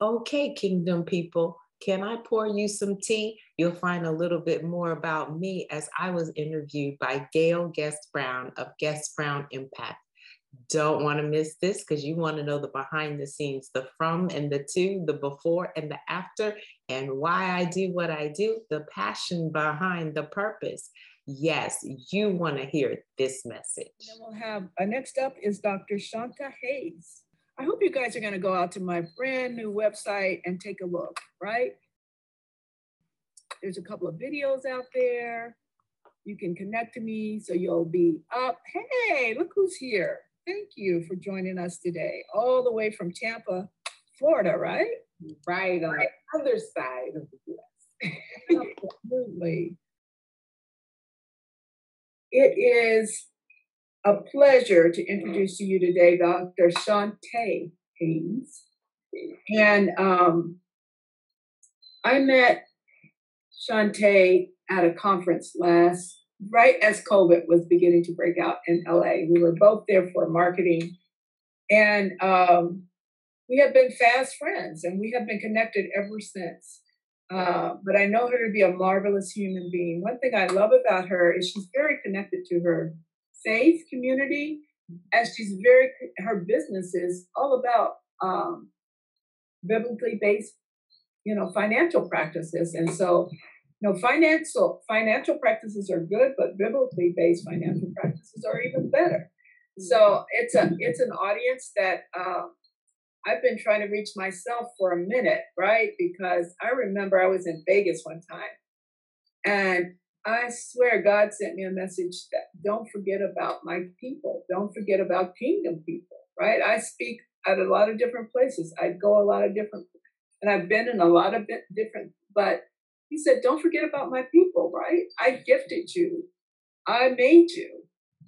Okay, kingdom people, can I pour you some tea? You'll find a little bit more about me as I was interviewed by Gail Guest Brown of Guest Brown Impact. Don't want to miss this because you want to know the behind the scenes, the from and the to, the before and the after, and why I do what I do, the passion behind the purpose. Yes, you want to hear this message. Then we'll have uh, next up is Dr. Shantae Haynes. I hope you guys are going to go out to my brand new website and take a look, right? There's a couple of videos out there. You can connect to me so you'll be up. Hey, look who's here. Thank you for joining us today, all the way from Tampa, Florida, right? Right on the other side of the US. Absolutely. It is a pleasure to introduce to you today Dr. Shantae Haynes. And um, I met Shantae at a conference last, right as COVID was beginning to break out in LA. We were both there for marketing. And um, we have been fast friends and we have been connected ever since. Uh, but I know her to be a marvelous human being. One thing I love about her is she's very connected to her faith community, as she's very her business is all about um, biblically based, you know, financial practices, and so you know, financial financial practices are good, but biblically based financial practices are even better. So it's a it's an audience that um, I've been trying to reach myself for a minute, right? Because I remember I was in Vegas one time, and I swear God sent me a message that don't forget about my people. Don't forget about kingdom people, right? I speak at a lot of different places. I go a lot of different, and I've been in a lot of different, but he said, don't forget about my people, right? I gifted you. I made you.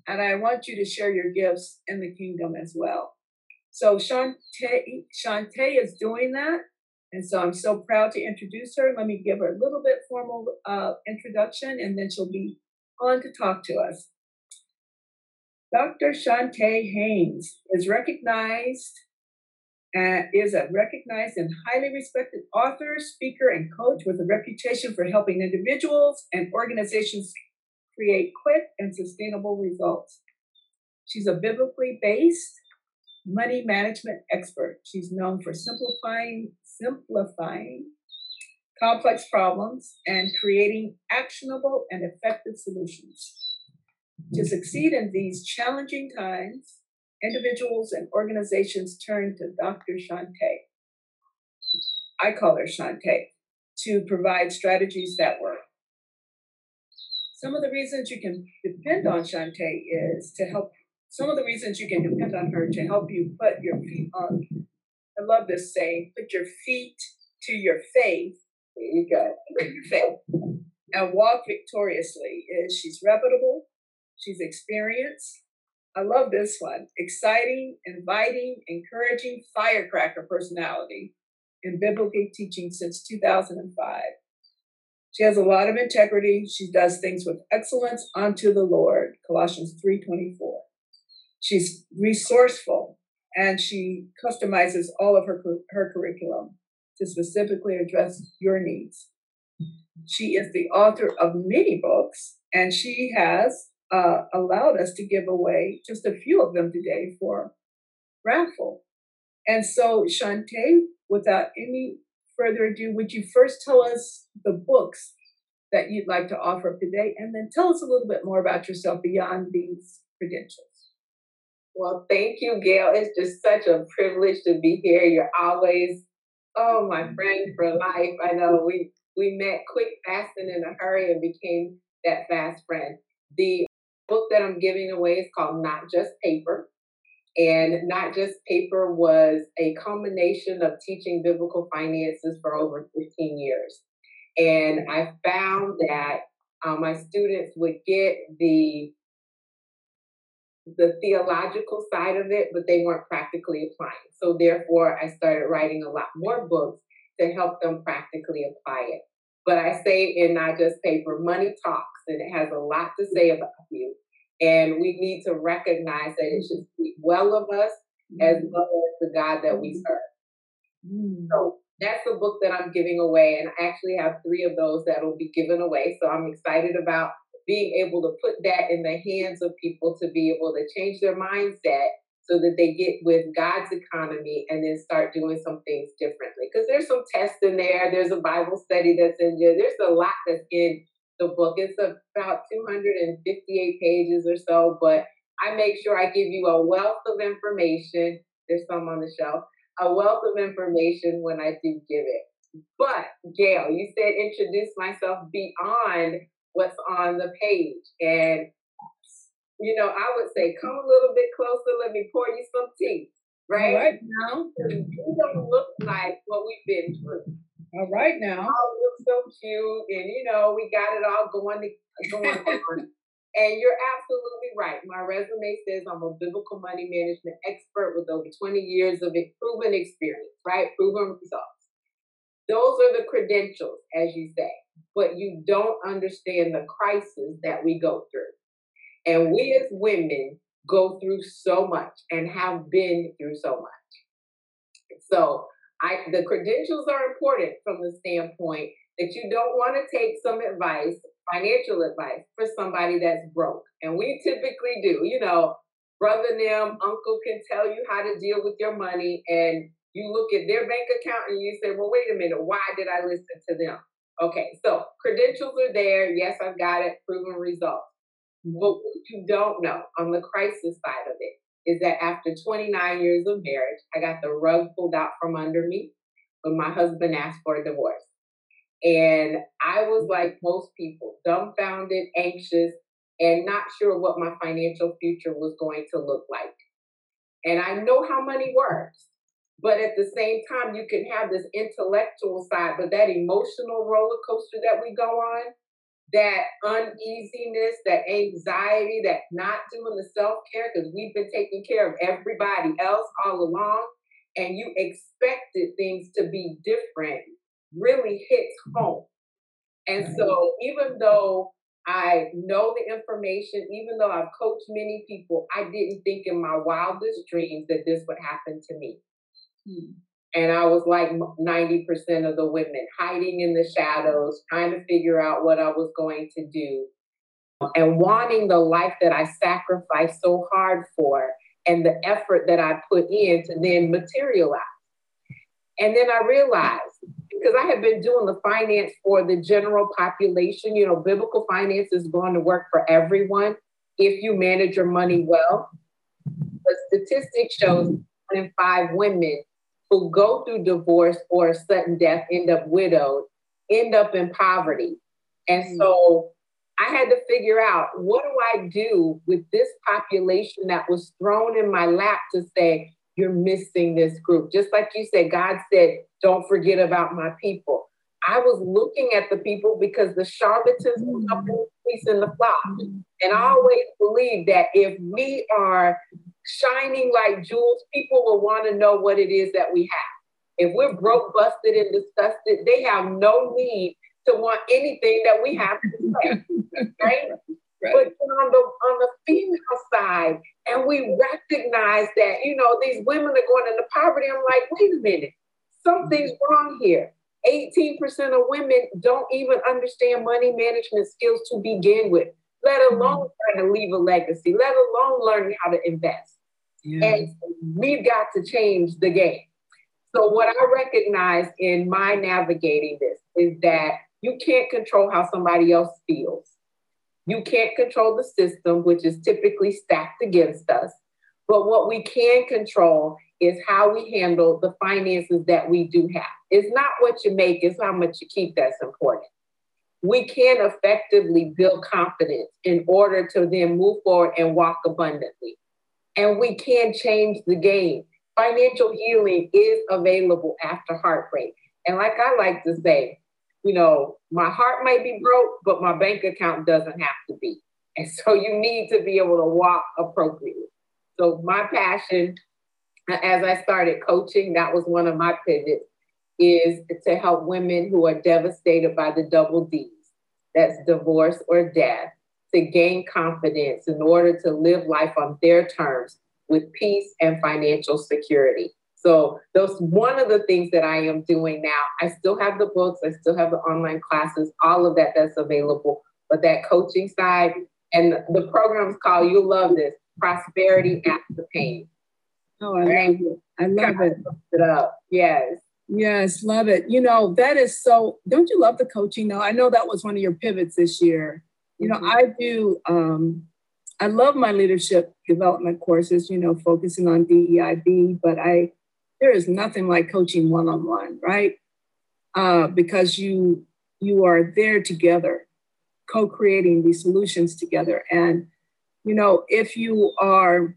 And I want you to share your gifts in the kingdom as well. So Shantae, Shantae is doing that. And so I'm so proud to introduce her. Let me give her a little bit formal uh, introduction and then she'll be on to talk to us. Dr. Shantae Haynes is recognized uh, is a recognized and highly respected author, speaker, and coach with a reputation for helping individuals and organizations create quick and sustainable results. She's a biblically based money management expert. She's known for simplifying simplifying complex problems and creating actionable and effective solutions. To succeed in these challenging times, individuals and organizations turn to Dr. Shantae. I call her Shantae to provide strategies that work. Some of the reasons you can depend on Shantae is to help. Some of the reasons you can depend on her to help you put your feet on I love this saying, put your feet to your faith. There you go. Your faith. And walk victoriously is she's reputable, she's experienced. I love this one. Exciting, inviting, encouraging firecracker personality in biblical teaching since 2005. She has a lot of integrity. She does things with excellence unto the Lord. Colossians 3:24. She's resourceful and she customizes all of her, her curriculum to specifically address your needs. She is the author of many books, and she has uh, allowed us to give away just a few of them today for raffle. And so, Shantae, without any further ado, would you first tell us the books that you'd like to offer today, and then tell us a little bit more about yourself beyond these credentials? Well, thank you, Gail. It's just such a privilege to be here. You're always, oh, my friend for life. I know we we met quick, fast, and in a hurry, and became that fast friend. The book that I'm giving away is called Not Just Paper, And Not Just Paper was a combination of teaching biblical finances for over 15 years. And I found that uh, my students would get the the theological side of it, but they weren't practically applying. So therefore, I started writing a lot more books to help them practically apply it. But I say in not just paper, money talks, and it has a lot to say about you. And we need to recognize that it should speak well of us as mm-hmm. well as the God that we serve. Mm. So that's the book that I'm giving away. And I actually have three of those that will be given away. So I'm excited about being able to put that in the hands of people to be able to change their mindset so that they get with God's economy and then start doing some things differently. Because there's some tests in there, there's a Bible study that's in there, there's a lot that's in the book. It's about 258 pages or so, but I make sure I give you a wealth of information. There's some on the shelf, a wealth of information when I do give it. But Gail, you said introduce myself beyond what's on the page. And, you know, I would say, come a little bit closer, let me pour you some tea, right? All right now. You don't look like what we've been through. All right now. All look so cute, and you know, we got it all going, to, going on. And you're absolutely right. My resume says I'm a biblical money management expert with over 20 years of proven experience, right? Proven results. Those are the credentials, as you say but you don't understand the crisis that we go through. And we as women go through so much and have been through so much. So I the credentials are important from the standpoint that you don't want to take some advice, financial advice, for somebody that's broke. And we typically do, you know, brother them, uncle can tell you how to deal with your money and you look at their bank account and you say, well, wait a minute, why did I listen to them? Okay, so credentials are there. Yes, I've got it, proven results. But what you don't know on the crisis side of it is that after 29 years of marriage, I got the rug pulled out from under me when my husband asked for a divorce. And I was like most people, dumbfounded, anxious, and not sure what my financial future was going to look like. And I know how money works. But at the same time, you can have this intellectual side, but that emotional roller coaster that we go on, that uneasiness, that anxiety, that not doing the self care, because we've been taking care of everybody else all along, and you expected things to be different, really hits mm-hmm. home. And so, even though I know the information, even though I've coached many people, I didn't think in my wildest dreams that this would happen to me. And I was like 90% of the women hiding in the shadows, trying to figure out what I was going to do um, and wanting the life that I sacrificed so hard for and the effort that I put in to then materialize. And then I realized because I had been doing the finance for the general population, you know, biblical finance is going to work for everyone if you manage your money well. The statistic shows one in five women who go through divorce or sudden death end up widowed, end up in poverty. And mm. so I had to figure out what do I do with this population that was thrown in my lap to say, you're missing this group. Just like you said, God said, don't forget about my people. I was looking at the people because the charlatans were up in the flock. And I always believe that if we are shining like jewels, people will want to know what it is that we have. If we're broke, busted, and disgusted, they have no need to want anything that we have to say, right? Right. But on the on the female side, and we recognize that you know these women are going into poverty. I'm like, wait a minute, something's mm-hmm. wrong here. 18% of women don't even understand money management skills to begin with, let alone mm-hmm. trying to leave a legacy, let alone learning how to invest. Yeah. And we've got to change the game. So, what I recognize in my navigating this is that you can't control how somebody else feels. You can't control the system, which is typically stacked against us. But what we can control is how we handle the finances that we do have. It's not what you make, it's how much you keep that's important. We can effectively build confidence in order to then move forward and walk abundantly. And we can change the game. Financial healing is available after heartbreak. And like I like to say, you know, my heart might be broke, but my bank account doesn't have to be. And so you need to be able to walk appropriately. So my passion, as I started coaching, that was one of my pivots, is to help women who are devastated by the double D's. That's divorce or death, to gain confidence in order to live life on their terms with peace and financial security. So those one of the things that I am doing now. I still have the books, I still have the online classes, all of that that's available. But that coaching side and the, program's called "You'll Love This: Prosperity After Pain." Oh, I right? love it! I love it. it up. Yes. Yes, love it. You know, that is so, don't you love the coaching though? I know that was one of your pivots this year. You know, mm-hmm. I do, um, I love my leadership development courses, you know, focusing on DEIB, but I, there is nothing like coaching one-on-one, right? Uh, because you, you are there together, co-creating these solutions together. And, you know, if you are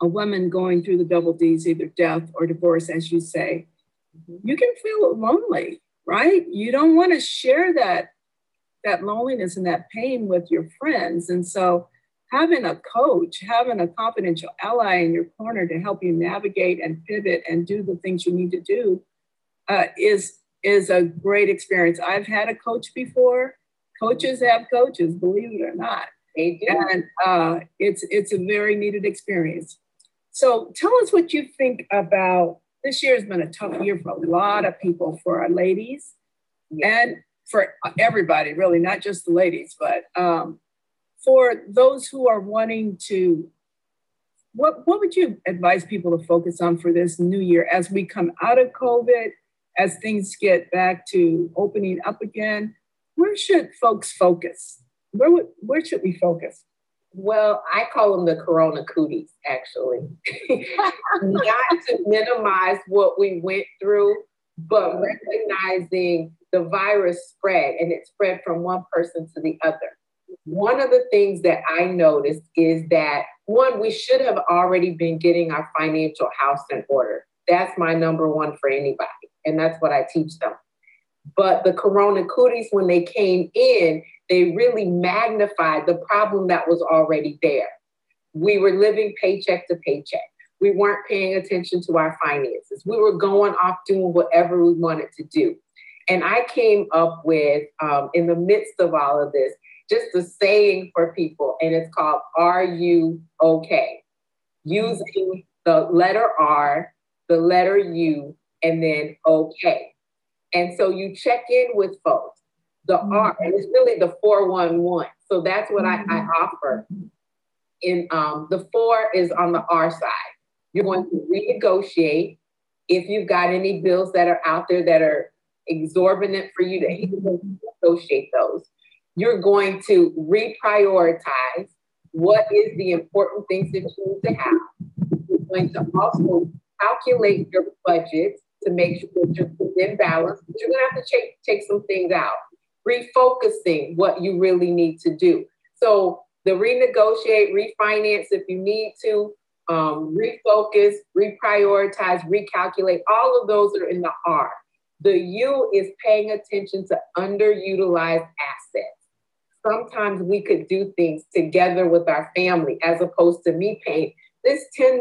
a woman going through the double D's, either death or divorce, as you say, you can feel lonely, right? You don't want to share that that loneliness and that pain with your friends. And so having a coach, having a confidential ally in your corner to help you navigate and pivot and do the things you need to do uh, is is a great experience. I've had a coach before. Coaches have coaches, believe it or not. They do. And uh, it's it's a very needed experience. So tell us what you think about this year has been a tough year for a lot of people, for our ladies and for everybody, really, not just the ladies, but um, for those who are wanting to. What, what would you advise people to focus on for this new year as we come out of COVID, as things get back to opening up again? Where should folks focus? Where, would, where should we focus? Well, I call them the corona cooties, actually. Not to minimize what we went through, but recognizing the virus spread and it spread from one person to the other. One of the things that I noticed is that one, we should have already been getting our financial house in order. That's my number one for anybody. And that's what I teach them. But the corona cooties, when they came in, they really magnified the problem that was already there. We were living paycheck to paycheck. We weren't paying attention to our finances. We were going off doing whatever we wanted to do. And I came up with, um, in the midst of all of this, just a saying for people, and it's called Are You Okay? Using the letter R, the letter U, and then okay. And so you check in with folks the mm-hmm. R, and it's really the 411. So that's what I, I mm-hmm. offer. In um, the four is on the R side. You're going to renegotiate if you've got any bills that are out there that are exorbitant for you to negotiate those. You're going to reprioritize what is the important things that you need to have. You're going to also calculate your budget to make sure that you're within balance, but you're going to have to take, take some things out refocusing what you really need to do. So the renegotiate, refinance if you need to, um, refocus, reprioritize, recalculate, all of those are in the R. The U is paying attention to underutilized assets. Sometimes we could do things together with our family as opposed to me paying this $10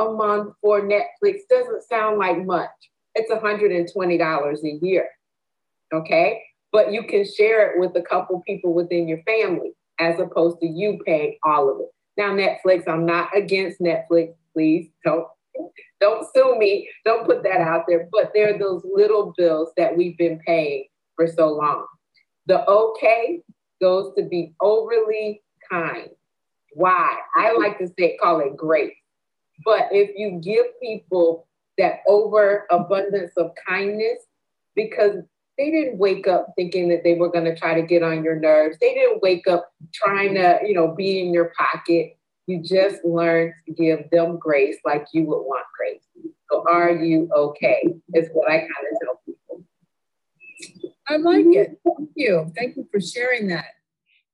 a month for Netflix doesn't sound like much. It's $120 a year. Okay but you can share it with a couple people within your family as opposed to you paying all of it. Now, Netflix, I'm not against Netflix. Please don't don't sue me. Don't put that out there. But there are those little bills that we've been paying for so long. The okay goes to be overly kind. Why? I like to say call it grace. But if you give people that overabundance of kindness, because they didn't wake up thinking that they were going to try to get on your nerves. They didn't wake up trying to, you know, be in your pocket. You just learned to give them grace like you would want grace. So are you okay? Is what I kind of tell people. I like it. Mm-hmm. Thank you. Thank you for sharing that.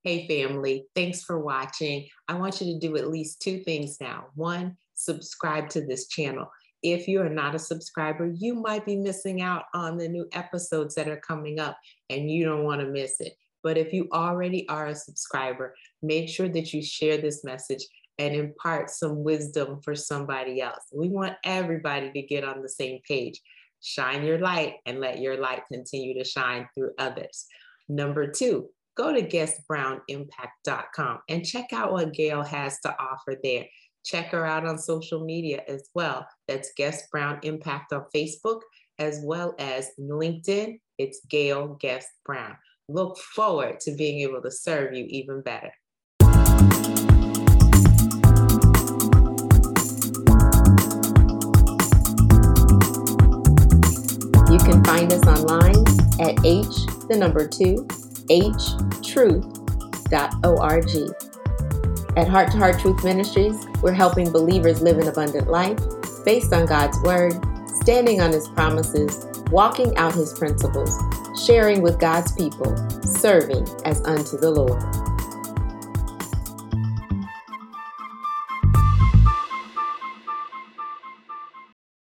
Hey, family, thanks for watching. I want you to do at least two things now. One, subscribe to this channel. If you are not a subscriber, you might be missing out on the new episodes that are coming up and you don't want to miss it. But if you already are a subscriber, make sure that you share this message and impart some wisdom for somebody else. We want everybody to get on the same page. Shine your light and let your light continue to shine through others. Number two, go to guestbrownimpact.com and check out what Gail has to offer there. Check her out on social media as well. That's Guest Brown Impact on Facebook, as well as LinkedIn. It's Gail Guest Brown. Look forward to being able to serve you even better. Can find us online at H, the number two, h htruth.org. At Heart to Heart Truth Ministries, we're helping believers live an abundant life based on God's Word, standing on His promises, walking out His principles, sharing with God's people, serving as unto the Lord.